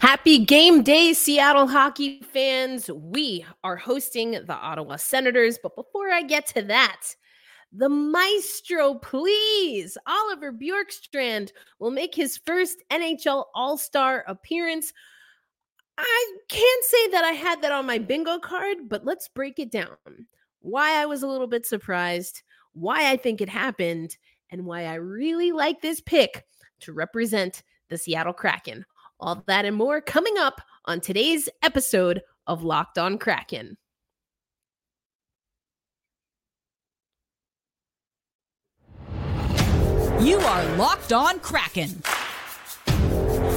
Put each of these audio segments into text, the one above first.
Happy game day, Seattle hockey fans. We are hosting the Ottawa Senators. But before I get to that, the maestro, please. Oliver Bjorkstrand will make his first NHL All Star appearance. I can't say that I had that on my bingo card, but let's break it down. Why I was a little bit surprised, why I think it happened, and why I really like this pick to represent the Seattle Kraken. All that and more coming up on today's episode of Locked On Kraken. You are Locked On Kraken.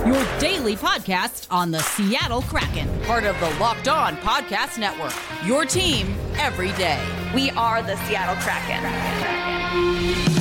Your daily podcast on the Seattle Kraken, part of the Locked On Podcast Network. Your team every day. We are the Seattle Kraken. Kraken.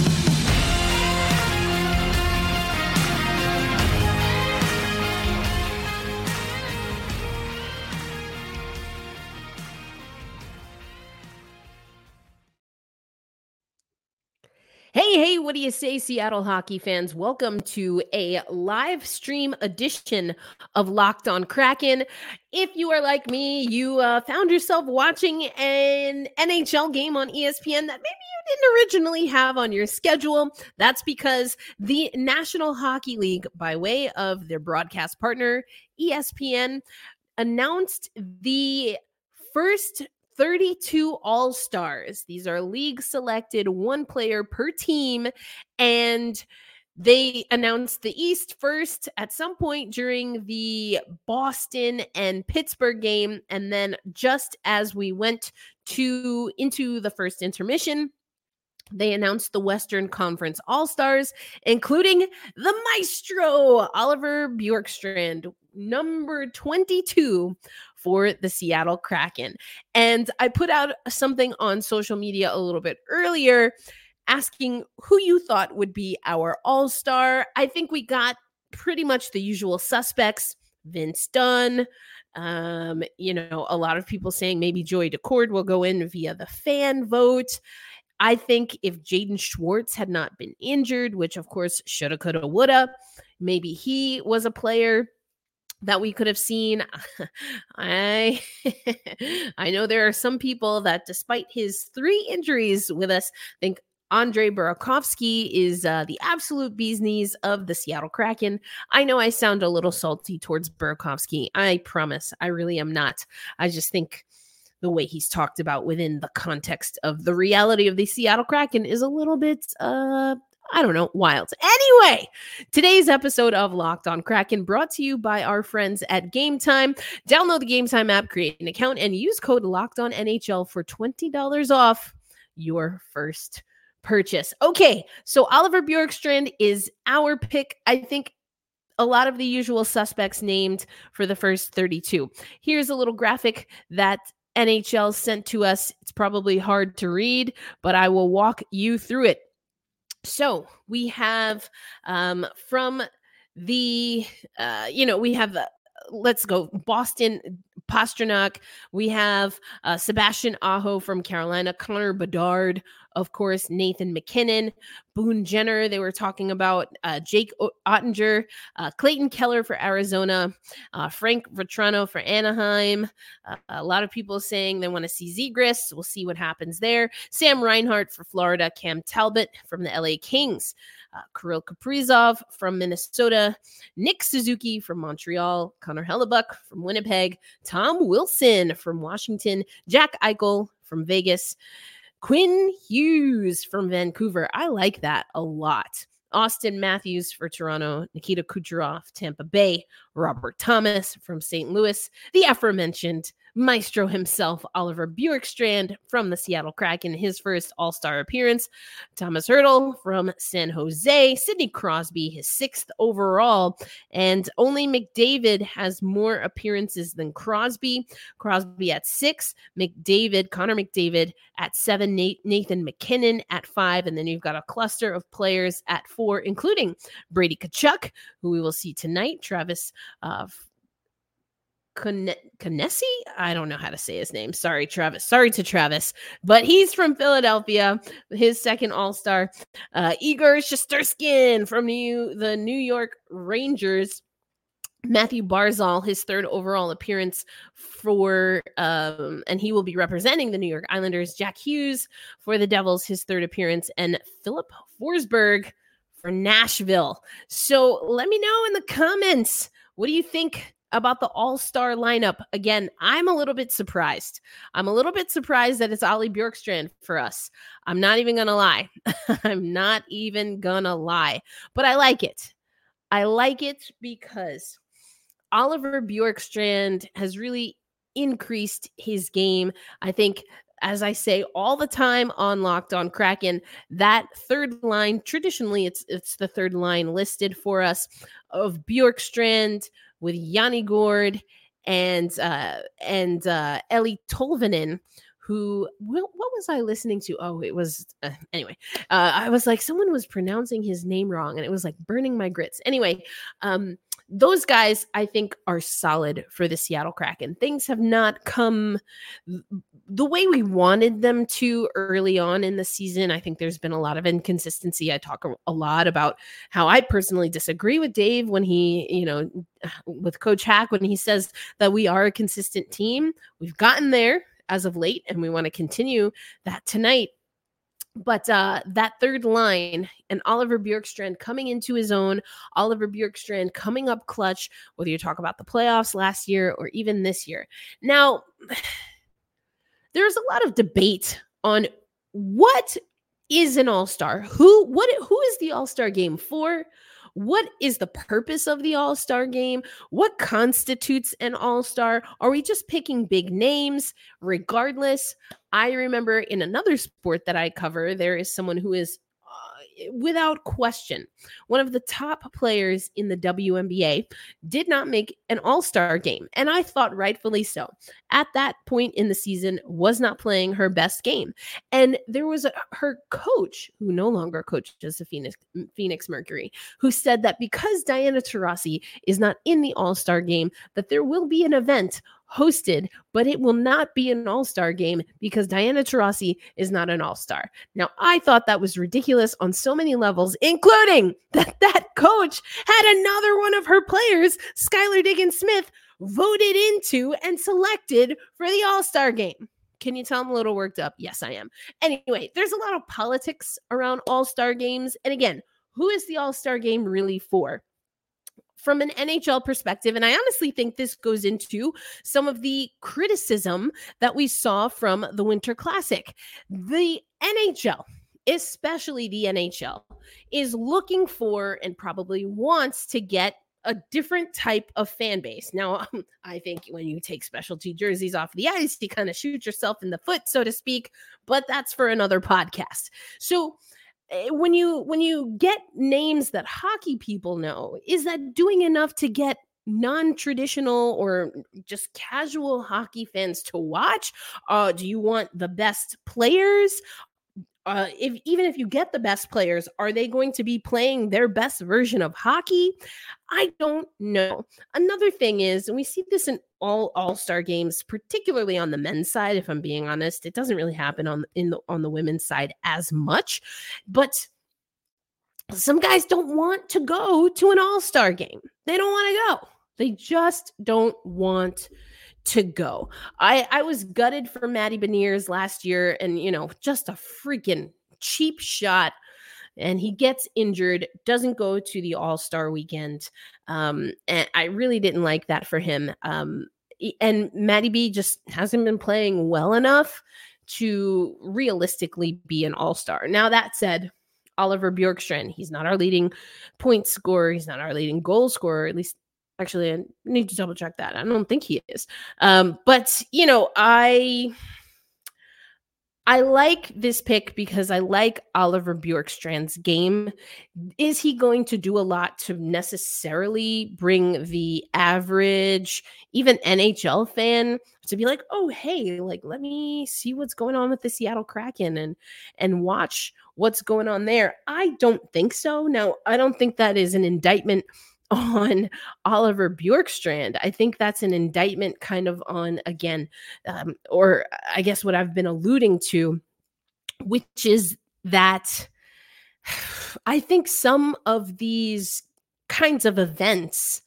Hey, hey, what do you say, Seattle hockey fans? Welcome to a live stream edition of Locked on Kraken. If you are like me, you uh, found yourself watching an NHL game on ESPN that maybe you didn't originally have on your schedule. That's because the National Hockey League, by way of their broadcast partner, ESPN, announced the first 32 All Stars. These are league selected, one player per team. And they announced the East first at some point during the Boston and Pittsburgh game. And then just as we went to into the first intermission, they announced the Western Conference All Stars, including the maestro, Oliver Bjorkstrand, number 22 for the Seattle Kraken. And I put out something on social media a little bit earlier asking who you thought would be our all star. I think we got pretty much the usual suspects Vince Dunn. Um, you know, a lot of people saying maybe Joey Daccord will go in via the fan vote. I think if Jaden Schwartz had not been injured, which of course shoulda, coulda, woulda, maybe he was a player that we could have seen. I I know there are some people that despite his three injuries with us think Andre Burakovsky is uh, the absolute bee's knees of the Seattle Kraken. I know I sound a little salty towards Burakovsky. I promise, I really am not. I just think the way he's talked about within the context of the reality of the Seattle Kraken is a little bit uh I don't know, wild. Anyway, today's episode of Locked on Kraken brought to you by our friends at Game Time. Download the Game Time app, create an account, and use code Locked on NHL for $20 off your first purchase. Okay, so Oliver Bjorkstrand is our pick. I think a lot of the usual suspects named for the first 32. Here's a little graphic that NHL sent to us. It's probably hard to read, but I will walk you through it. So we have um, from the, uh, you know, we have, uh, let's go, Boston Pastrnak. We have uh, Sebastian Aho from Carolina, Connor Bedard of course, Nathan MacKinnon, Boone Jenner. They were talking about uh, Jake Oettinger, uh, Clayton Keller for Arizona, uh, Frank Vatrano for Anaheim. Uh, a lot of people saying they want to see Zegras. We'll see what happens there. Sam Reinhart for Florida, Cam Talbot from the LA Kings. Uh, Kirill Kaprizov from Minnesota, Nick Suzuki from Montreal, Connor Hellebuyck from Winnipeg, Tom Wilson from Washington, Jack Eichel from Vegas, Quinn Hughes from Vancouver. I like that a lot. Auston Matthews for Toronto, Nikita Kucherov, Tampa Bay, Robert Thomas from St. Louis, the aforementioned maestro himself, Oliver Bjorkstrand from the Seattle Kraken, his first All Star appearance, Thomas Hertl from San Jose, Sidney Crosby, his sixth overall, and only McDavid has more appearances than Crosby. Crosby at six, McDavid, Connor McDavid at seven, Nathan MacKinnon at five, and then you've got a cluster of players at four, including Brady Tkachuk, who we will see tonight, Travis uh, Konecny? I don't know how to say his name. Sorry, Travis. Sorry to Travis, but he's from Philadelphia. His second All Star, uh, Igor Shesterkin from New the New York Rangers. Mathew Barzal, his third overall appearance for, um, and he will be representing the New York Islanders. Jack Hughes for the Devils, his third appearance, and Filip Forsberg for Nashville. So let me know in the comments what do you think about the All Star lineup? Again, I'm a little bit surprised. I'm a little bit surprised that it's Ollie Bjorkstrand for us. I'm not even gonna lie. I'm not even gonna lie, but I like it. I like it because Oliver Bjorkstrand has really increased his game. I think as I say all the time on Locked on Kraken, that third line traditionally it's it's the third line listed for us of Bjorkstrand with Yanni Gourde and uh and uh Eeli Tolvanen who what was I listening to? Oh, it was uh, anyway. Uh, I was like, someone was pronouncing his name wrong, and it was like burning my grits. Anyway, um, those guys I think are solid for the Seattle Kraken. Things have not come the way we wanted them to early on in the season. I think there's been a lot of inconsistency. I talk a lot about how I personally disagree with Dave when he, you know, with Coach Hack when he says that we are a consistent team. We've gotten there as of late and we want to continue that tonight but uh, that third line and Oliver Bjorkstrand coming into his own, Oliver Bjorkstrand coming up clutch, whether you talk about the playoffs last year or even this year. Now, there's a lot of debate on what is an all-star. Who what who is the all-star game for? What is the purpose of the All Star game? What constitutes an All Star? Are we just picking big names regardless? I remember in another sport that I cover, there is someone who is without question, one of the top players in the WNBA did not make an all-star game, and I thought rightfully so. At that point in the season was not playing her best game. And there was a, her coach who no longer coaches the Phoenix Phoenix Mercury who said that because Diana Taurasi is not in the all-star game that there will be an event hosted, but it will not be an all star game because Diana Taurasi is not an all star. Now, I thought that was ridiculous on so many levels, including that that coach had another one of her players, Skylar Diggins Smith, voted into and selected for the all star game. Can you tell I'm a little worked up? Yes, I am. Anyway, there's a lot of politics around all star games. And again, who is the all star game really for? From an NHL perspective, and I honestly think this goes into some of the criticism that we saw from the Winter Classic. The NHL, especially the NHL, is looking for and probably wants to get a different type of fan base. Now, um, I think when you take specialty jerseys off the ice, you kind of shoot yourself in the foot, so to speak, but that's for another podcast. So, when you when you get names that hockey people know is that doing enough to get non-traditional or just casual hockey fans to watch uh do you want the best players uh, if even if you get the best players, are they going to be playing their best version of hockey? I don't know. Another thing is, and we see this in all All Star games, particularly on the men's side. If I'm being honest, it doesn't really happen on in the on the women's side as much, but some guys don't want to go to an All Star game. They don't want to go. They just don't want to go. I I was gutted for Maddie Beniers last year, and you know, just a freaking cheap shot. And he gets injured, doesn't go to the All Star weekend, um, and I really didn't like that for him. Um, and Matty B just hasn't been playing well enough to realistically be an All Star. Now that said, Oliver Bjorkstrand, he's not our leading point scorer, he's not our leading goal scorer, at least Actually, I need to double check that. I don't think he is. Um, but you know, I I like this pick because I like Oliver Bjorkstrand's game. Is he going to do a lot to necessarily bring the average, even NHL fan to be like, "Oh, hey, like let me see what's going on with the Seattle Kraken and and watch what's going on there." I don't think so. Now, I don't think that is an indictment on Oliver Bjorkstrand. I think that's an indictment kind of on, again, um, or I guess what I've been alluding to, which is that I think some of these kinds of events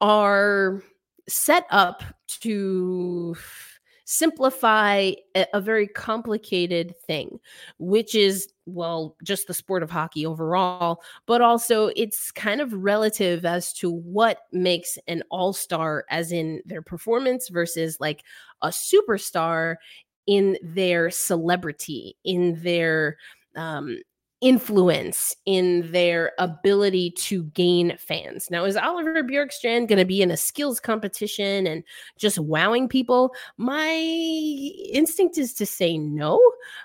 are set up to simplify a, a, very complicated thing, which is, well, just the sport of hockey overall, but also it's kind of relative as to what makes an all star, as in their performance, versus like a superstar in their celebrity, in their um, influence in their ability to gain fans. Now, is Oliver Bjorkstrand going to be in a skills competition and just wowing people? My instinct is to say no,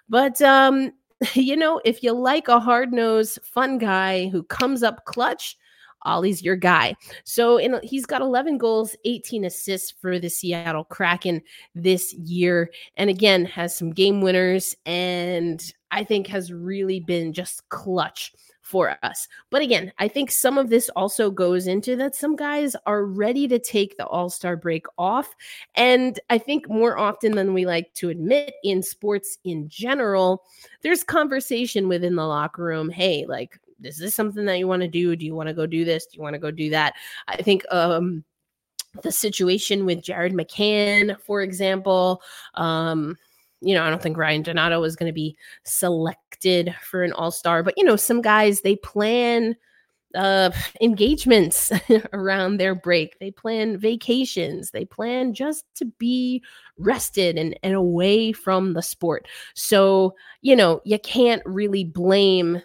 but um, you know, if you like a hard-nosed, fun guy who comes up clutch, Ollie's your guy. So in, he's got 11 goals, 18 assists for the Seattle Kraken this year. And again, has some game winners and I think has really been just clutch for us. But again, I think some of this also goes into that some guys are ready to take the All Star break off. And I think more often than we like to admit in sports in general, there's conversation within the locker room. Hey, like, is this something that you want to do? Do you want to go do this? Do you want to go do that? I think, um, the situation with Jared McCann, for example, um, you know, I don't think Ryan Donato is going to be selected for an all star, but, you know, some guys, they plan uh, engagements around their break, they plan vacations, they plan just to be rested and, and away from the sport. So, you know, you can't really blame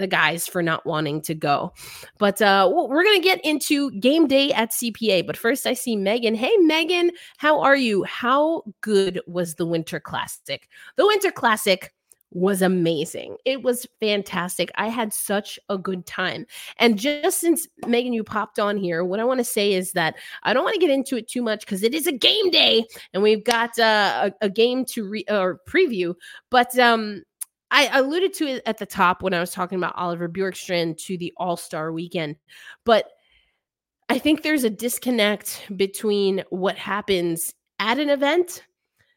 the guys for not wanting to go. But uh, we're going to get into game day at CPA. But first, I see Megan. Hey, Megan, how are you? How good was the Winter Classic? The Winter Classic was amazing. It was fantastic. I had such a good time. And just since Megan, you popped on here, what I want to say is that I don't want to get into it too much because it is a game day and we've got uh, a, a, game to re- or preview. But um, I alluded to it at the top when I was talking about Oliver Bjorkstrand to the All Star weekend, but I think there's a disconnect between what happens at an event.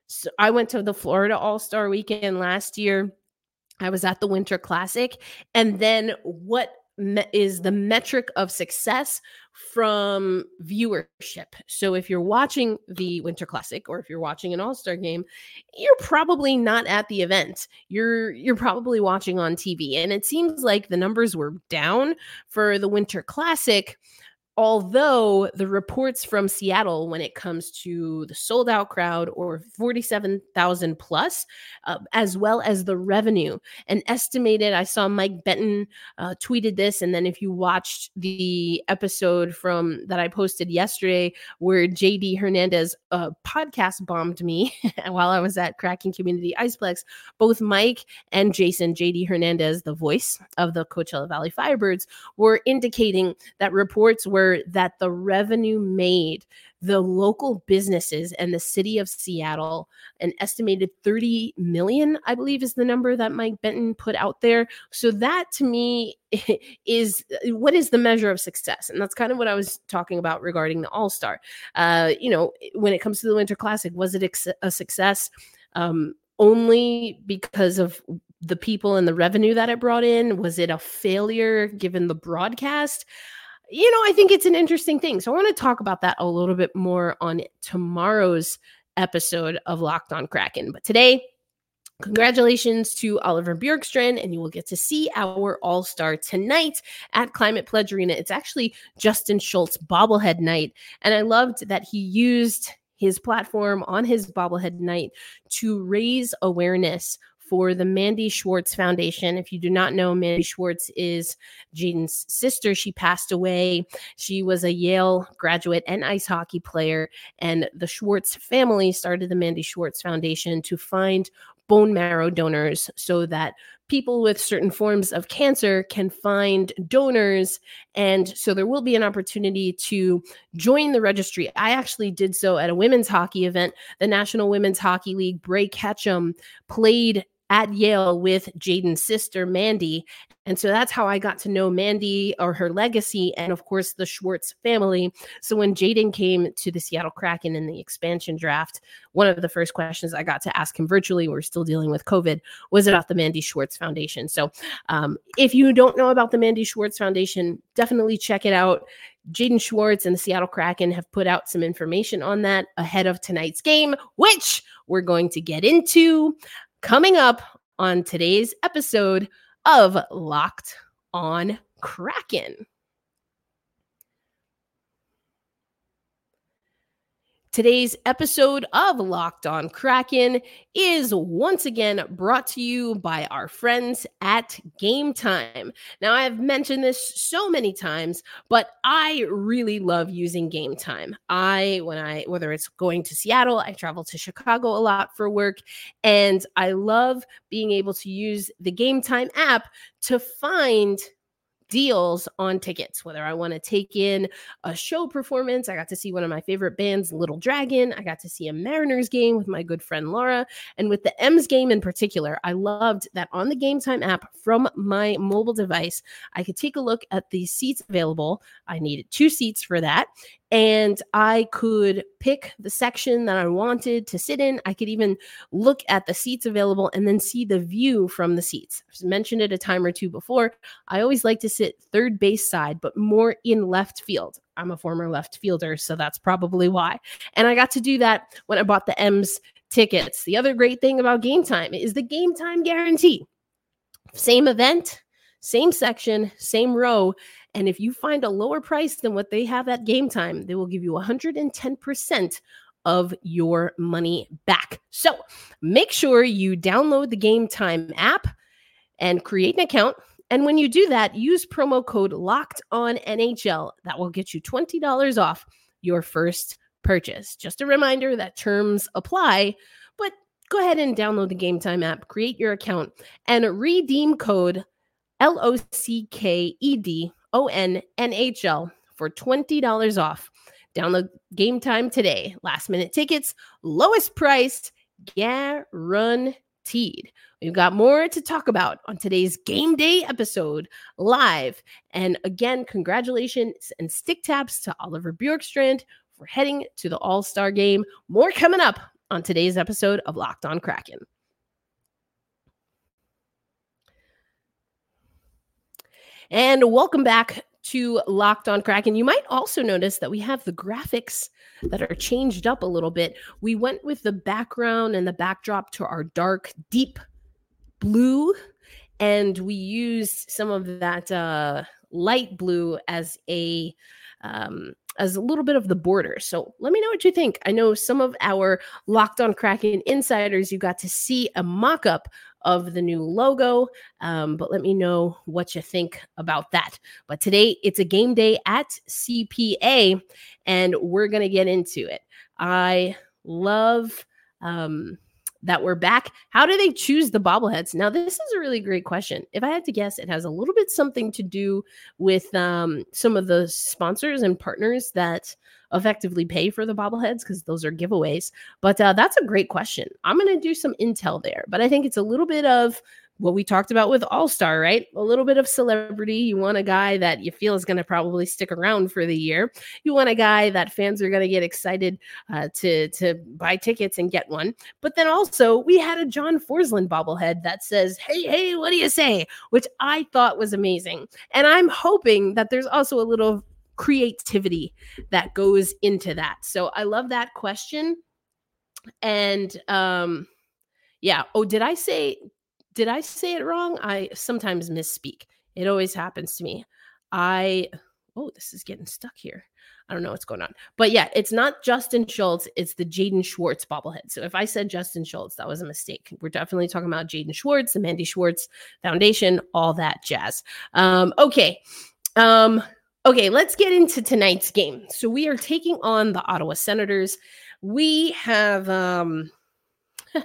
So I went to the Florida All Star weekend last year. I was at the Winter Classic, and then what is the metric of success from viewership. So if you're watching the Winter Classic or if you're watching an All-Star game, you're probably not at the event. You're you're probably watching on TV. And it seems like the numbers were down for the Winter Classic although the reports from Seattle, when it comes to the sold out crowd or 47,000 plus, uh, as well as the revenue, and estimated, I saw Mike Benton uh, tweeted this. And then if you watched the episode from that I posted yesterday, where JD Hernandez uh, podcast bombed me while I was at Kraken Community Iceplex, both Mike and Jason, JD Hernandez, the voice of the Coachella Valley Firebirds, were indicating that reports were that the revenue made the local businesses and the city of Seattle, an estimated 30 million, I believe is the number that Mike Benton put out there. So that to me is what is the measure of success? And that's kind of what I was talking about regarding the All Star. Uh, you know, when it comes to the Winter Classic, was it a success? Um, only because of the people and the revenue that it brought in? Was it a failure given the broadcast? You know, I think it's an interesting thing. So I want to talk about that a little bit more on tomorrow's episode of Locked on Kraken. But today, Congratulations to Oliver Bjorkstrand, and you will get to see our All Star tonight at Climate Pledge Arena. It's actually Justin Schultz bobblehead night, and I loved that he used his platform on his bobblehead night to raise awareness for the Mandy Schwartz Foundation. If you do not know, Mandy Schwartz is Jaden's sister. She passed away. She was a Yale graduate and ice hockey player. And the Schwartz family started the Mandy Schwartz Foundation to find bone marrow donors so that people with certain forms of cancer can find donors. And so there will be an opportunity to join the registry. I actually did so at a women's hockey event. The National Women's Hockey League, Bray Ketchum, played at Yale with Jaden's sister, Mandy. And so that's how I got to know Mandy or her legacy, and of course, the Schwartz family. So when Jaden came to the Seattle Kraken in the expansion draft, one of the first questions I got to ask him virtually, we're still dealing with COVID, was about the Mandy Schwartz Foundation. So um, if you don't know about the Mandy Schwartz Foundation, definitely check it out. Jaden Schwartz and the Seattle Kraken have put out some information on that ahead of tonight's game, which we're going to get into coming up on today's episode of Locked on Kraken. Today's episode of Locked On Kraken is once again brought to you by our friends at Game Time. Now, I've mentioned this so many times, but I really love using Game Time. I, when I, whether it's going to Seattle, I travel to Chicago a lot for work, and I love being able to use the Game Time app to find deals on tickets, whether I want to take in a show performance. I got to see one of my favorite bands, Little Dragon. I got to see a Mariners game with my good friend Laura. And with the M's game in particular, I loved that on the Game Time app from my mobile device, I could take a look at the seats available. I needed two seats for that and I could pick the section that I wanted to sit in. I could even look at the seats available and then see the view from the seats. I've mentioned it a time or two before. I always like to sit third base side, but more in left field. I'm a former left fielder, so that's probably why. And I got to do that when I bought the M's tickets. The other great thing about game time is the game time guarantee. Same event, same section, same row and if you find a lower price than what they have at game time, they will give you 110% of your money back. So make sure you download the Game Time app and create an account. And when you do that, use promo code locked on NHL. That will get you $20 off your first purchase. Just a reminder that terms apply, but go ahead and download the Game Time app, create your account, and redeem code L O C K E D O N N H L for $20 off. Download game time today. Last minute tickets, lowest priced, guaranteed. We've got more to talk about on today's game day episode live. And again, congratulations and stick taps to Oliver Bjorkstrand for heading to the All Star game. More coming up on today's episode of Locked on Kraken. And welcome back to Locked on Kraken. You might also notice that we have the graphics that are changed up a little bit. We went with the background and the backdrop to our dark, deep blue, and we used some of that uh, light blue as a um, as a little bit of the border. So let me know what you think. I know some of our Locked on Kraken insiders, you got to see a mock up of the new logo. Um, but let me know what you think about that. But today it's a game day at CPA, and we're going to get into it. I love um, that we're back. How do they choose the bobbleheads? Now, this is a really great question. If I had to guess, it has a little bit something to do with um, some of the sponsors and partners that effectively pay for the bobbleheads because those are giveaways. But uh, that's a great question. I'm going to do some intel there, but I think it's a little bit of what we talked about with All Star, right? A little bit of celebrity. You want a guy that you feel is going to probably stick around for the year. You want a guy that fans are going to get excited uh, to to buy tickets and get one. But then also we had a John Forslund bobblehead that says, "Hey, hey, what do you say?" Which I thought was amazing, and I'm hoping that there's also a little creativity that goes into that. So I love that question. And um yeah, oh did I say did I say it wrong? I sometimes misspeak. It always happens to me. I oh, this is getting stuck here. I don't know what's going on. But yeah, it's not Justin Schultz, it's the Jaden Schwartz bobblehead. So if I said Justin Schultz, that was a mistake. We're definitely talking about Jaden Schwartz, the Mandy Schwartz Foundation, all that jazz. Um, okay. Um, Okay, let's get into tonight's game. So we are taking on the Ottawa Senators. We have um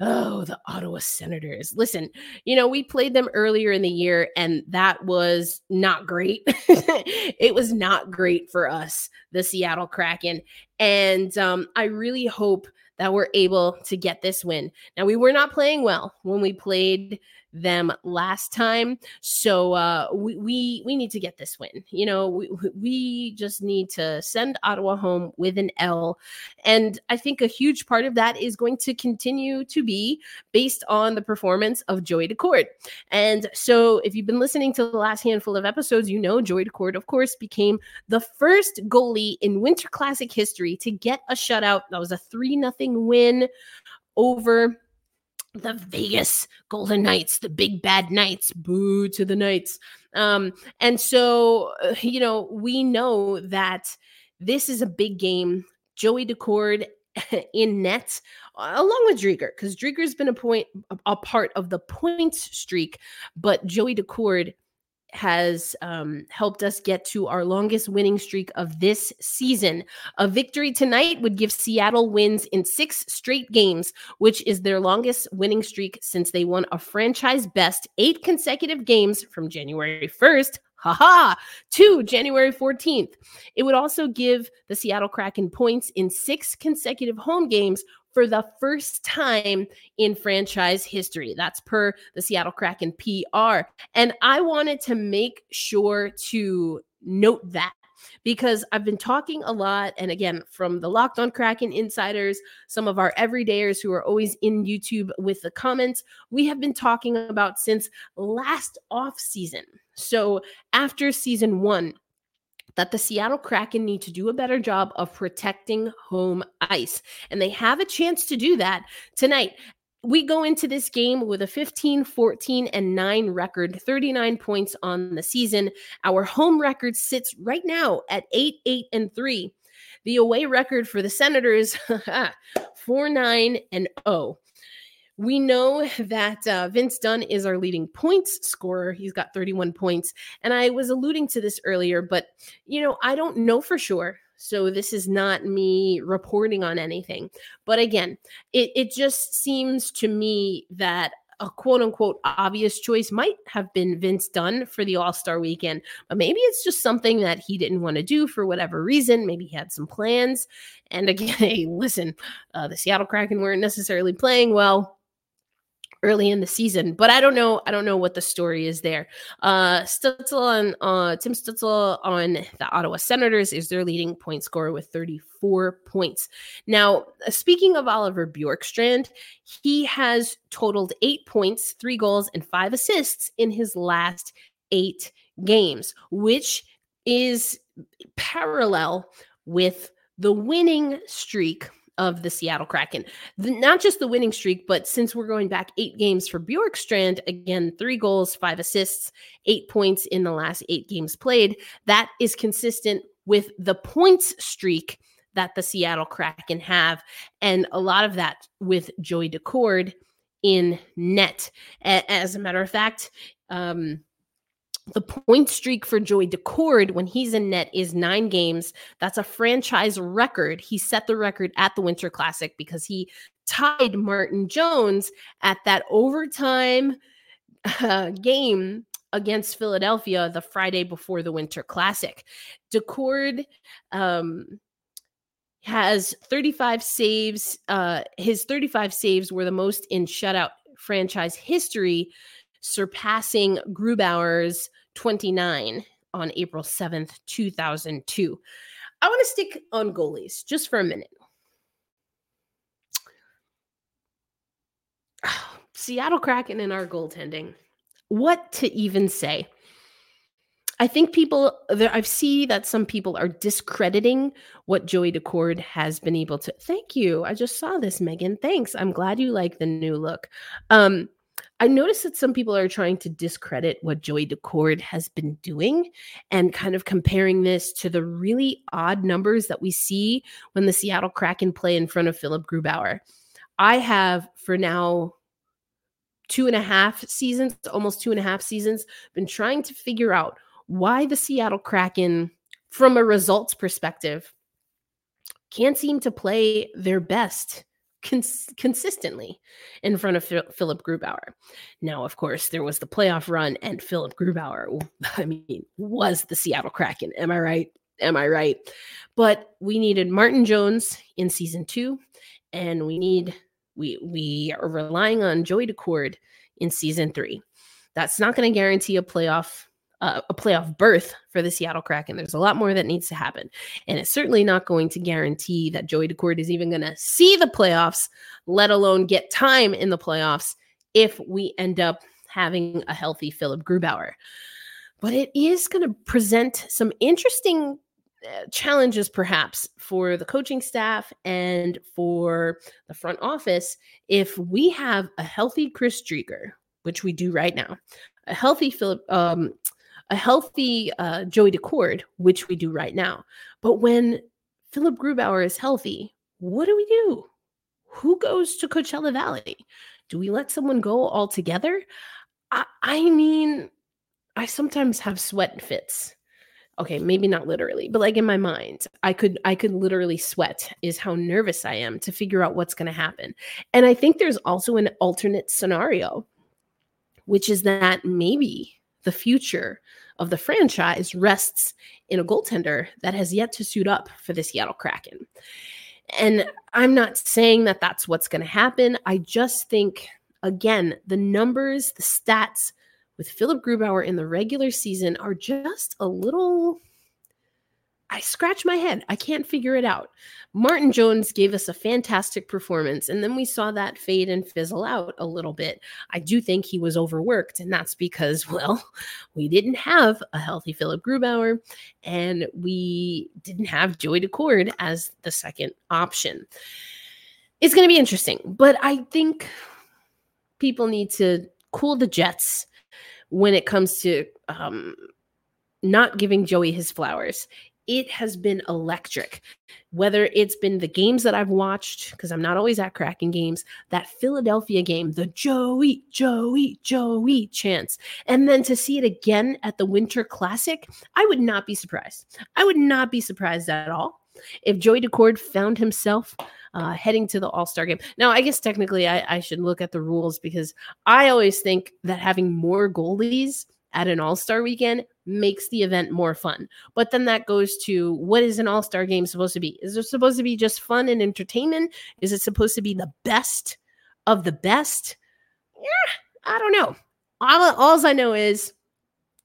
oh, the Ottawa Senators. Listen, you know, we played them earlier in the year and that was not great. it was not great for us, the Seattle Kraken. And um I really hope that we're able to get this win. Now, we were not playing well when we played them last time. So uh, we, we we need to get this win. You know, we we just need to send Ottawa home with an L, and I think a huge part of that is going to continue to be based on the performance of Joey Daccord. And so, if you've been listening to the last handful of episodes, you know Joey Daccord, of course, became the first goalie in Winter Classic history to get a shutout. That was a three nothing win over the Vegas Golden Knights, the big bad Knights, boo to the Knights. Um, and so, uh, you know, we know that this is a big game. Joey Daccord in net, along with Driedger, because Driedger's been a point a part of the points streak, but Joey Daccord has um, helped us get to our longest winning streak of this season. A victory tonight would give Seattle wins in six straight games, which is their longest winning streak since they won a franchise best eight consecutive games from January 1st. Haha, to January 14th. It would also give the Seattle Kraken points in six consecutive home games, for the first time in franchise history. That's per the Seattle Kraken PR. And I wanted to make sure to note that because I've been talking a lot, and again, from the Locked on Kraken insiders, some of our everydayers who are always in YouTube with the comments, we have been talking about since last off season. So after season one, that the Seattle Kraken need to do a better job of protecting home ice. And they have a chance to do that tonight. We go into this game with a 15, 14, and 9 record, 39 points on the season. Our home record sits right now at 8, 8, and 3. The away record for the Senators, 4, 9, and 0. We know that uh, Vince Dunn is our leading points scorer. He's got 31 points. And I was alluding to this earlier, but, you know, I don't know for sure. So this is not me reporting on anything. But again, it, it just seems to me that a quote unquote obvious choice might have been Vince Dunn for the All Star weekend, but maybe it's just something that he didn't want to do for whatever reason. Maybe he had some plans. And again, hey, listen, uh, the Seattle Kraken weren't necessarily playing well early in the season, but I don't know. I don't know what the story is there. Uh, Stützle on uh, Tim Stützle on the Ottawa Senators is their leading point scorer with 34 points. Now, uh, speaking of Oliver Bjorkstrand, he has totaled eight points, three goals, and five assists in his last eight games, which is parallel with the winning streak of the Seattle Kraken. The, not just the winning streak, but since we're going back eight games for Bjorkstrand, again, three goals, five assists, eight points in the last eight games played, that is consistent with the points streak that the Seattle Kraken have. And a lot of that with Joey Daccord in net. As a matter of fact, um, the point streak for Joey Daccord when he's in net is nine games. That's a franchise record. He set the record at the Winter Classic because he tied Martin Jones at that overtime uh, game against Philadelphia the Friday before the Winter Classic. Daccord um, has 35 saves. Uh, his 35 saves were the most in shutout franchise history, surpassing Grubauer's 29 on April 7th, 2002. I want to stick on goalies just for a minute. Seattle Kraken and our goaltending. What to even say? I think people I see that some people are discrediting what Joey Daccord has been able to. Thank you. I just saw this, Megan. Thanks. I'm glad you like the new look. Um, I noticed that some people are trying to discredit what Joey Daccord has been doing and kind of comparing this to the really odd numbers that we see when the Seattle Kraken play in front of Philip Grubauer. I have for now two and a half seasons, almost two and a half seasons, been trying to figure out why the Seattle Kraken, from a results perspective, can't seem to play their best cons- consistently in front of Phil- Philip Grubauer. Now, of course, there was the playoff run, and Philip Grubauer, I mean, was the Seattle Kraken. Am I right? Am I right? But we needed Martin Jones in season two and we need we we are relying on Joey Daccord in season three. That's not going to guarantee a playoff uh, a playoff berth for the Seattle Kraken. There's a lot more that needs to happen, and it's certainly not going to guarantee that Joey Daccord is even going to see the playoffs, let alone get time in the playoffs if we end up having a healthy Philip Grubauer. But it is going to present some interesting uh, challenges perhaps for the coaching staff and for the front office if we have a healthy Chris Driedger, which we do right now, a healthy Philip, um, a healthy uh, Joey Daccord, which we do right now. But when Philip Grubauer is healthy, what do we do? Who goes to Coachella Valley? Do we let someone go altogether? I, I mean, I sometimes have sweat fits. Okay, maybe not literally, but like in my mind, I could I could literally sweat is how nervous I am to figure out what's going to happen. And I think there's also an alternate scenario which is that maybe the future of the franchise rests in a goaltender that has yet to suit up for the Seattle Kraken. And I'm not saying that that's what's going to happen. I just think, again, the numbers, the stats with Philip Grubauer in the regular season are just a little I scratch my head. I can't figure it out. Martin Jones gave us a fantastic performance, and then we saw that fade and fizzle out a little bit. I do think he was overworked, and that's because, well, we didn't have a healthy Philip Grubauer, and we didn't have Joey Daccord as the second option. It's going to be interesting, but I think people need to cool the jets when it comes to um, not giving Joey his flowers it has been electric. Whether it's been the games that I've watched, because I'm not always at Kraken games, that Philadelphia game, the Joey, Joey, Joey chance, and then to see it again at the Winter Classic, I would not be surprised. I would not be surprised at all if Joey Daccord found himself uh, heading to the All Star game. Now, I guess technically I, I should look at the rules because I always think that having more goalies at an All Star weekend makes the event more fun. But then that goes to what is an All Star game supposed to be? Is it supposed to be just fun and entertainment? Is it supposed to be the best of the best? Yeah, I don't know. All, all I know is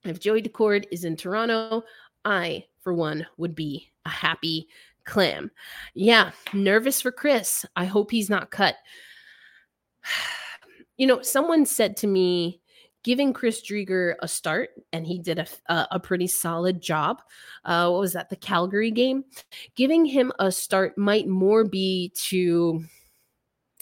if Joey Daccord is in Toronto, I, for one, would be a happy clam. Yeah, nervous for Chris. I hope he's not cut. You know, someone said to me, giving Chris Driedger a start, and he did a, a, a pretty solid job. Uh, what was that? The Calgary game. Giving him a start might more be to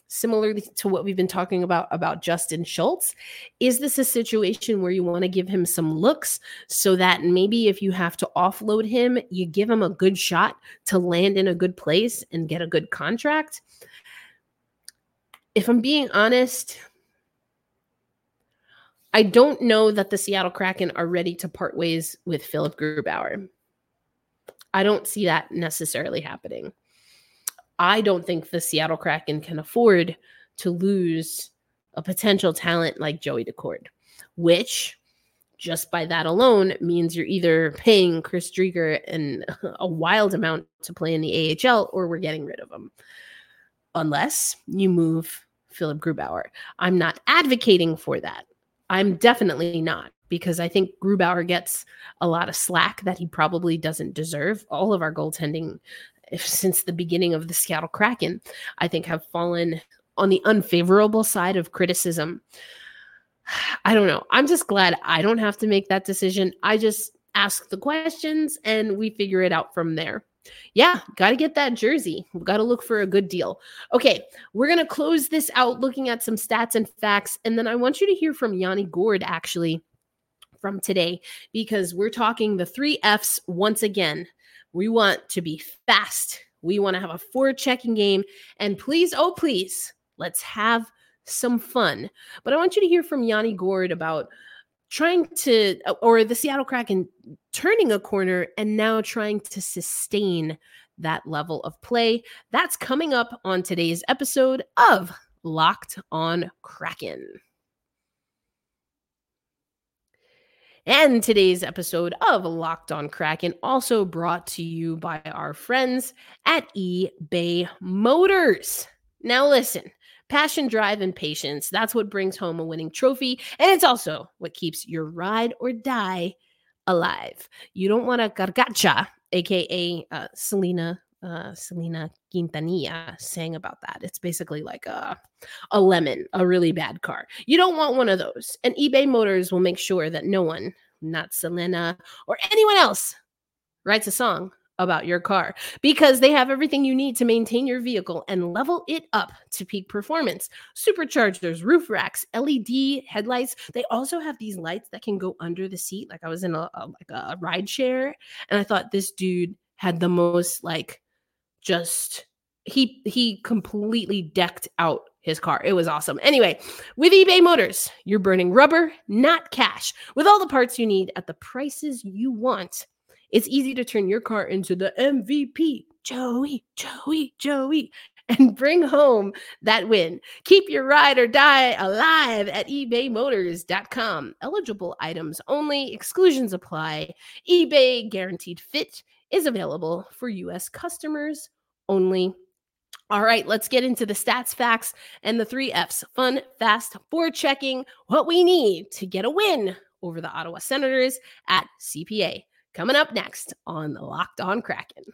similar to what we've been talking about about Justin Schultz. Is this a situation where you want to give him some looks so that maybe if you have to offload him, you give him a good shot to land in a good place and get a good contract? If I'm being honest, I don't know that the Seattle Kraken are ready to part ways with Philip Grubauer. I don't see that necessarily happening. I don't think the Seattle Kraken can afford to lose a potential talent like Joey Daccord, which just by that alone means you're either paying Chris Driedger an, a wild amount to play in the AHL or we're getting rid of him. Unless you move Philip Grubauer. I'm not advocating for that. I'm definitely not because I think Grubauer gets a lot of slack that he probably doesn't deserve. All of our goaltending since the beginning of the Seattle Kraken, I think, have fallen on the unfavorable side of criticism. I don't know. I'm just glad I don't have to make that decision. I just ask the questions and we figure it out from there yeah, got to get that jersey. We've got to look for a good deal. Okay, we're going to close this out looking at some stats and facts. And then I want you to hear from Yanni Gourde actually from today because we're talking the three F's once again. We want to be fast. We want to have a forechecking game. And please, oh, please, let's have some fun. But I want you to hear from Yanni Gourde about trying to uh, or the Seattle Kraken turning a corner and now trying to sustain that level of play. That's coming up on today's episode of Locked on Kraken. And today's episode of Locked on Kraken also brought to you by our friends at eBay Motors. Now, listen passion, drive, and patience. That's what brings home a winning trophy. And it's also what keeps your ride or die alive. You don't want a carcacha, aka uh, Selena. Uh, Selena Quintanilla sang about that. It's basically like a, a lemon, a really bad car. You don't want one of those. And eBay Motors will make sure that no one, not Selena or anyone else, writes a song about your car because they have everything you need to maintain your vehicle and level it up to peak performance. Superchargers, roof racks, LED headlights. They also have these lights that can go under the seat. Like I was in a, a like a ride share and I thought this dude had the most like just he he completely decked out his car. It was awesome. Anyway, with eBay Motors, you're burning rubber, not cash, with all the parts you need at the prices you want. It's easy to turn your car into the MVP, Joey, Joey, Joey, and bring home that win. Keep your ride or die alive at ebaymotors.com. Eligible items only, exclusions apply. eBay guaranteed fit is available for US customers only. All right, let's get into the stats, facts, and the three F's fun, fast, forechecking what we need to get a win over the Ottawa Senators at CPA. Coming up next on Locked On Kraken.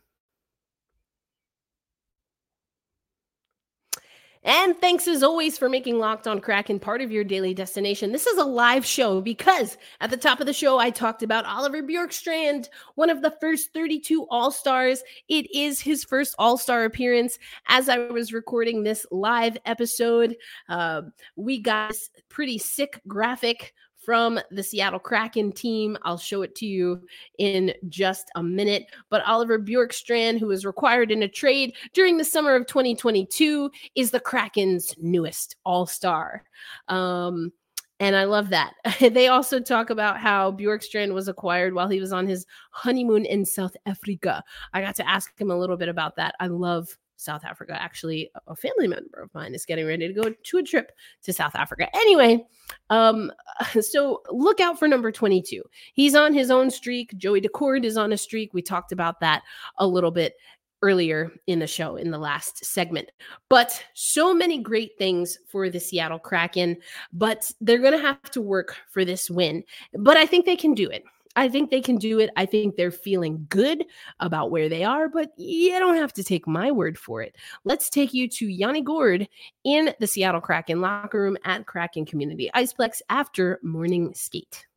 And thanks as always for making Locked On Kraken part of your daily destination. This is a live show because at the top of the show, I talked about Oliver Bjorkstrand, one of the first 32 All Stars. It is his first All Star appearance. As I was recording this live episode, uh, we got this pretty sick graphic from the Seattle Kraken team. I'll show it to you in just a minute. But Oliver Bjorkstrand, who was required in a trade during the summer of 2022, is the Kraken's newest All Star. Um, and I love that. they also talk about how Bjorkstrand was acquired while he was on his honeymoon in South Africa. I got to ask him a little bit about that. I love South Africa. Actually, a family member of mine is getting ready to go to a trip to South Africa. Anyway, um, so look out for number 22. He's on his own streak. Joey Daccord is on a streak. We talked about that a little bit earlier in the show in the last segment. But so many great things for the Seattle Kraken, but they're going to have to work for this win. But I think they can do it. I think they can do it. I think they're feeling good about where they are, but you don't have to take my word for it. Let's take you to Yanni Gourde in the Seattle Kraken locker room at Kraken Community Iceplex after morning skate.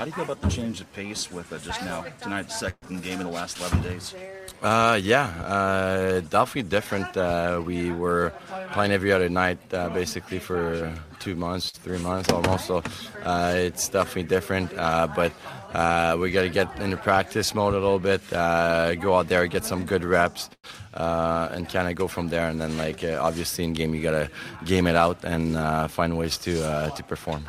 How do you feel about the change of pace with uh, just now tonight's second game in the last 11 days? Uh, yeah, uh, definitely different. Uh, we were playing every other night uh, basically for two months, three months almost. So uh, it's definitely different. Uh, but we got to get into practice mode a little bit, go out there, get some good reps, and kind of go from there. And then, like obviously in game, you got to game it out and find ways to to perform.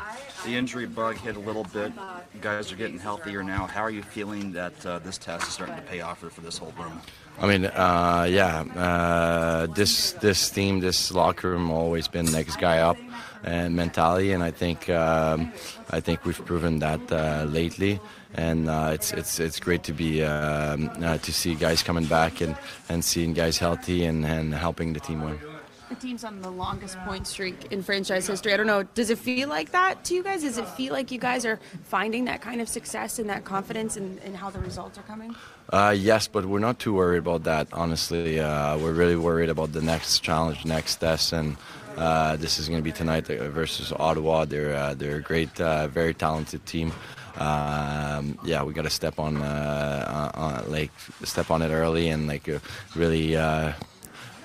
The injury bug hit a little bit. Guys are getting healthier now. How are you feeling that uh, this test is starting to pay off for, for this whole room? I mean, uh, yeah, uh, this this team, this locker room, always been next guy up and mentality, and I think um, I think we've proven that uh, lately, and uh, it's it's it's great to be um, uh, to see guys coming back and, and seeing guys healthy and, and helping the team win the team's on the longest point streak in franchise history. I don't know. Does it feel like that to you guys? Does it feel like you guys are finding that kind of success and that confidence in, in how the results are coming? Uh, yes, but we're not too worried about that. Honestly, uh, we're really worried about the next challenge, next test, and uh, this is going to be tonight uh, versus Ottawa. They're uh, they're a great, uh, very talented team. Um, yeah, we got to step on, on, like step on it early and like really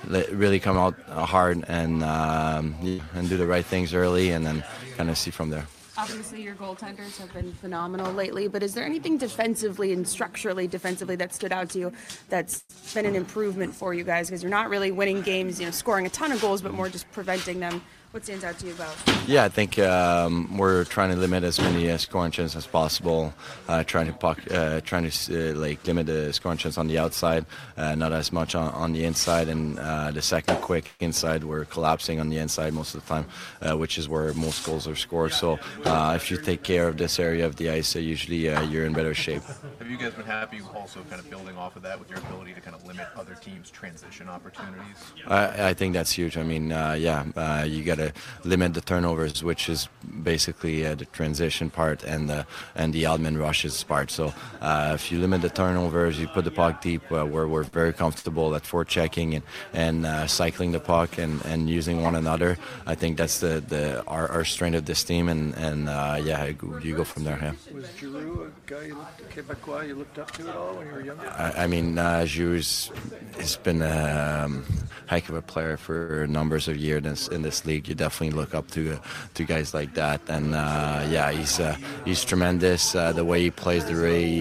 really come out hard and um, and do the right things early, and then kind of see from there. Obviously, your goaltenders have been phenomenal lately, but is there anything defensively and structurally defensively that stood out to you that's been an improvement for you guys? Because you're not really winning games, you know, scoring a ton of goals, but more just preventing them what stands out to you about? Yeah, I think um, we're trying to limit as many uh, scoring chances as possible. Uh, trying to puck, uh, trying to uh, like limit the scoring chance on the outside, uh, not as much on, on the inside. And uh, the second quick inside, we're collapsing on the inside most of the time, which is where most goals are scored. So if you take care of this area of the ice, usually you're in better shape. Have you guys been happy also kind of building off of that with your ability to kind of limit other teams' transition opportunities? I, I think that's huge. I mean, yeah, you got to limit the turnovers, which is basically uh, the transition part and the and the odd-man rushes part. So uh, if you limit the turnovers, you put the puck deep uh, where we're very comfortable at forechecking and and uh, cycling the puck and, and using one another. I think that's the, the our, our strength of this team, and and uh, yeah, you go from there. Yeah. Was Giroux a guy you looked, Quebecois you looked up to at all when you were younger? I, I mean, uh, Giroux's has been a um, heck of a player for numbers of years in this, in this league. You definitely look up to to guys like that, and uh, yeah, he's uh, he's tremendous. Uh, the way he plays, the way he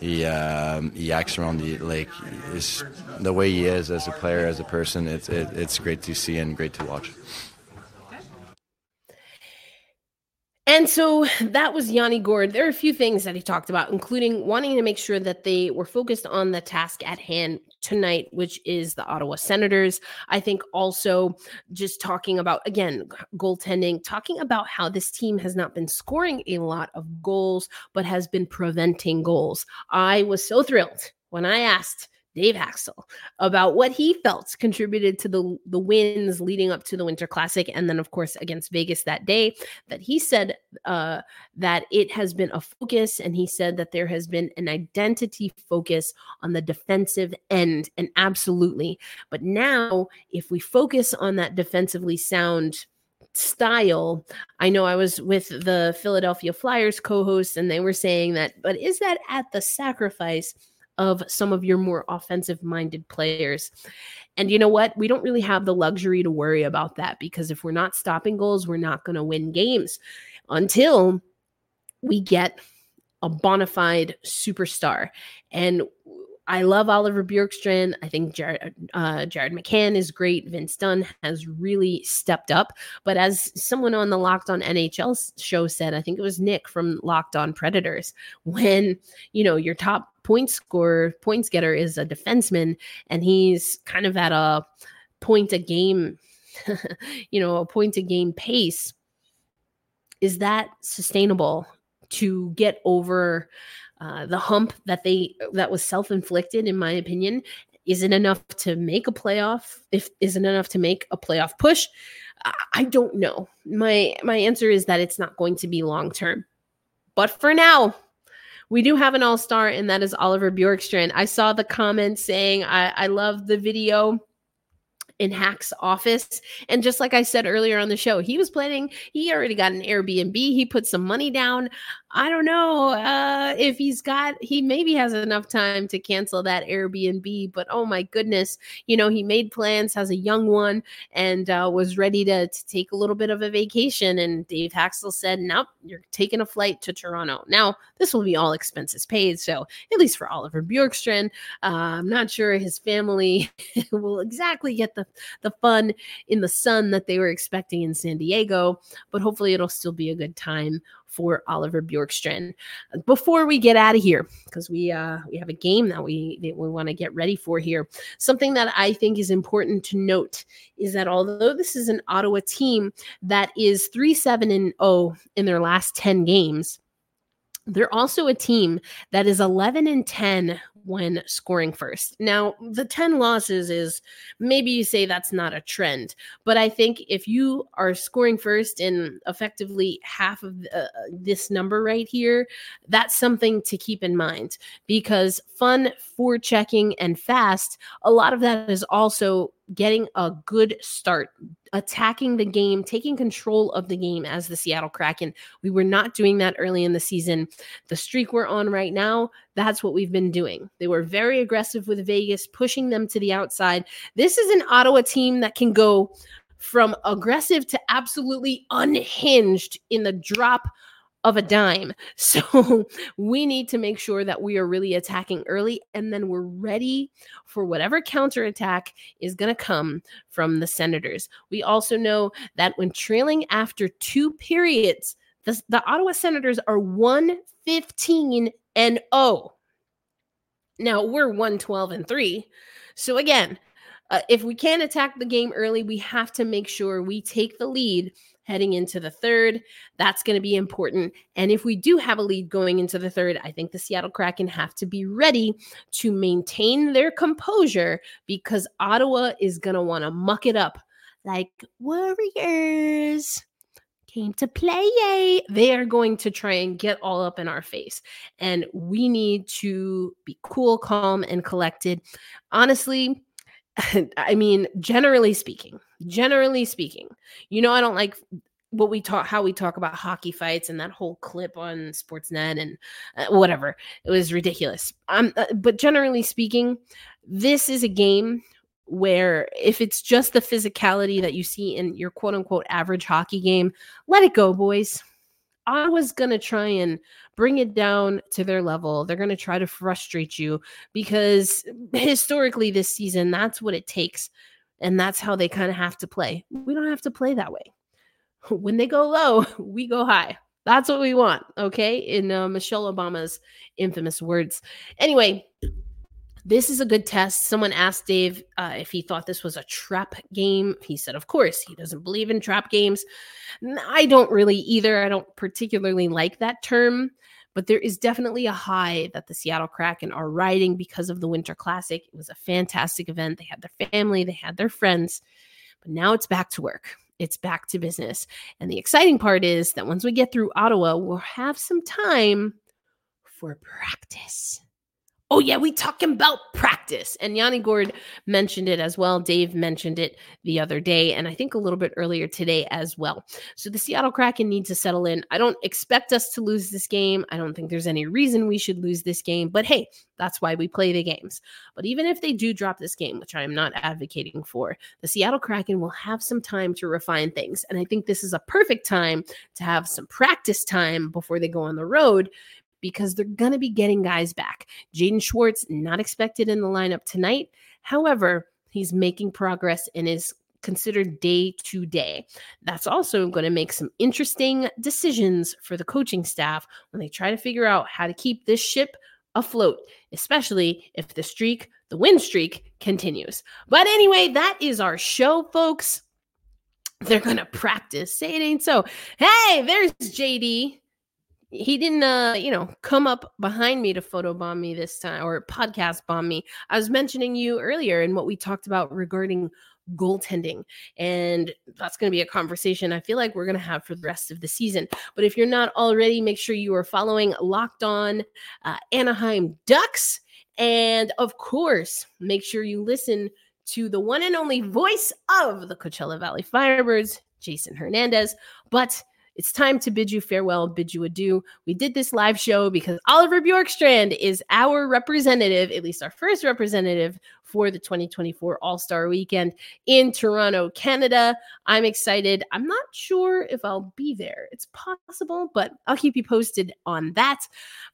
he, um, he acts around the lake, is the way he is as a player, as a person. It's it, it's great to see and great to watch. And so that was Yanni Gourde. There are a few things that he talked about, including wanting to make sure that they were focused on the task at hand tonight, which is the Ottawa Senators. I think also just talking about, again, goaltending, talking about how this team has not been scoring a lot of goals, but has been preventing goals. I was so thrilled when I asked Dave Hakstol about what he felt contributed to the, the wins leading up to the Winter Classic. And then, of course, against Vegas that day, that he said uh, that it has been a focus. And he said that there has been an identity focus on the defensive end. And absolutely. But now, if we focus on that defensively sound, style. I know I was with the Philadelphia Flyers co hosts, and they were saying that, but is that at the sacrifice of some of your more offensive minded players. And you know what? We don't really have the luxury to worry about that because if we're not stopping goals, we're not going to win games until we get a bona fide superstar. And I love Oliver Bjorkstrand. I think Jared, uh, Jared McCann is great. Vince Dunn has really stepped up. But as someone on the Locked On NHL show said, I think it was Nick from Locked On Predators, when you know your top point scorer, points getter is a defenseman, and he's kind of at a point a game, you know, a point a game pace. Is that sustainable to get over? Uh, the hump that they that was self-inflicted in my opinion isn't enough to make a playoff if isn't enough to make a playoff push i don't know my my answer is that it's not going to be long term but for now we do have an all-star and that is oliver bjorkstrand i saw the comment saying i i love the video in Hak's office. And just like I said earlier on the show, he was planning, he already got an Airbnb. He put some money down. I don't know uh, if he's got, he maybe has enough time to cancel that Airbnb, but oh my goodness, you know, he made plans, has a young one, and uh, was ready to, to take a little bit of a vacation. And Dave Hakstol said, Nope, you're taking a flight to Toronto. Now, this will be all expenses paid. So, at least for Oliver Bjorkstrand, uh, I'm not sure his family will exactly get the, the fun in the sun that they were expecting in San Diego, but hopefully it'll still be a good time for Oliver Bjorkstrand. Before we get out of here, because we uh, we have a game that we that we want to get ready for here. Something that I think is important to note is that although this is an Ottawa team that is three seven and zero oh in their last ten games. They're also a team that is 11 and 10 when scoring first. Now, the 10 losses is maybe you say that's not a trend, but I think if you are scoring first in effectively half of uh, this number right here, that's something to keep in mind because fun, forechecking, and fast, a lot of that is also getting a good start, attacking the game, taking control of the game as the Seattle Kraken. We were not doing that early in the season. The streak we're on right now, that's what we've been doing. They were very aggressive with Vegas, pushing them to the outside. This is an Ottawa team that can go from aggressive to absolutely unhinged in the drop of a dime. So we need to make sure that we are really attacking early and then we're ready for whatever counterattack is going to come from the Senators. We also know that when trailing after two periods, the, the Ottawa Senators are 115 and 0. Now we're 112 and 3. So again, uh, if we can't attack the game early, we have to make sure we take the lead heading into the third. That's going to be important. And if we do have a lead going into the third, I think the Seattle Kraken have to be ready to maintain their composure because Ottawa is going to want to muck it up like Warriors came to play. They are going to try and get all up in our face. And we need to be cool, calm, and collected. Honestly, I mean, generally speaking, generally speaking, you know, I don't like what we talk, how we talk about hockey fights and that whole clip on Sportsnet and uh, whatever. It was ridiculous. Um, uh, but generally speaking, this is a game where if it's just the physicality that you see in your quote unquote average hockey game, let it go, boys. I was going to try and bring it down to their level. They're going to try to frustrate you because historically this season, that's what it takes. And that's how they kind of have to play. We don't have to play that way. When they go low, we go high. That's what we want. Okay. In uh, Michelle Obama's infamous words. Anyway, this is a good test. Someone asked Dave uh, if he thought this was a trap game. He said, of course, he doesn't believe in trap games. I don't really either. I don't particularly like that term, but there is definitely a high that the Seattle Kraken are riding because of the Winter Classic. It was a fantastic event. They had their family, they had their friends, but now it's back to work. It's back to business. And the exciting part is that once we get through Ottawa, we'll have some time for practice. Oh yeah, we talking about practice. And Yanni Gourde mentioned it as well. Dave mentioned it the other day, and I think a little bit earlier today as well. So the Seattle Kraken need to settle in. I don't expect us to lose this game. I don't think there's any reason we should lose this game. But hey, that's why we play the games. But even if they do drop this game, which I am not advocating for, the Seattle Kraken will have some time to refine things. And I think this is a perfect time to have some practice time before they go on the road because they're going to be getting guys back. Jaden Schwartz, not expected in the lineup tonight. However, he's making progress and is considered day to day. That's also going to make some interesting decisions for the coaching staff when they try to figure out how to keep this ship afloat, especially if the streak, the win streak, continues. But anyway, that is our show, folks. They're going to practice. Say it ain't so. Hey, there's JD he didn't uh you know come up behind me to photobomb me this time or podcast bomb me. I was mentioning you earlier and what we talked about regarding goaltending and that's going to be a conversation i feel like we're going to have for the rest of the season. But if you're not already make sure you are following locked on uh, anaheim ducks and of course make sure you listen to the one and only voice of the coachella valley firebirds jason hernandez. But it's time to bid you farewell, bid you adieu. We did this live show because Oliver Bjorkstrand is our representative, at least our first representative for the 2024 All Star Weekend in Toronto, Canada. I'm excited. I'm not sure if I'll be there. It's possible, but I'll keep you posted on that.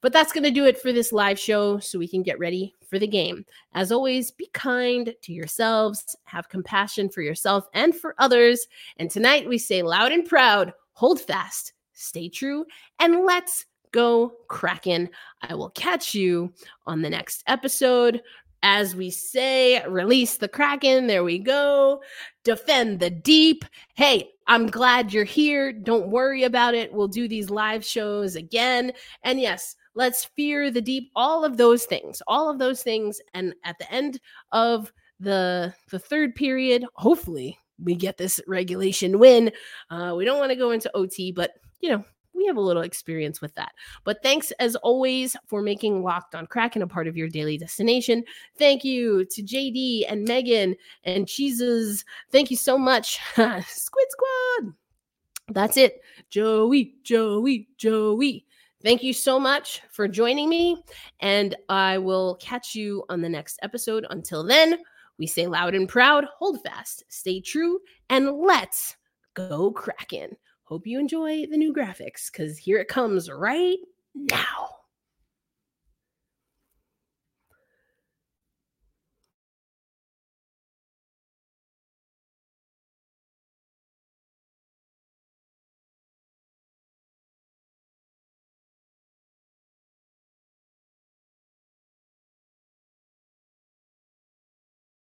But that's going to do it for this live show so we can get ready for the game. As always, be kind to yourselves, have compassion for yourself and for others. And tonight we say loud and proud, hold fast, stay true, and let's go Kraken. I will catch you on the next episode. As we say, release the Kraken. There we go. Defend the deep. Hey, I'm glad you're here. Don't worry about it. We'll do these live shows again. And yes, let's fear the deep. All of those things, all of those things. And at the end of the the third period, hopefully we get this regulation win. Uh, we don't want to go into OT, but you know, we have a little experience with that. But thanks as always for making Locked on Kraken a part of your daily destination. Thank you to JD and Megan and Cheeses. Thank you so much. Squid Squad. That's it. Joey, Joey, Joey. Thank you so much for joining me, and I will catch you on the next episode. Until then, we say loud and proud, hold fast, stay true, and let's go Kraken. Hope you enjoy the new graphics because here it comes right now.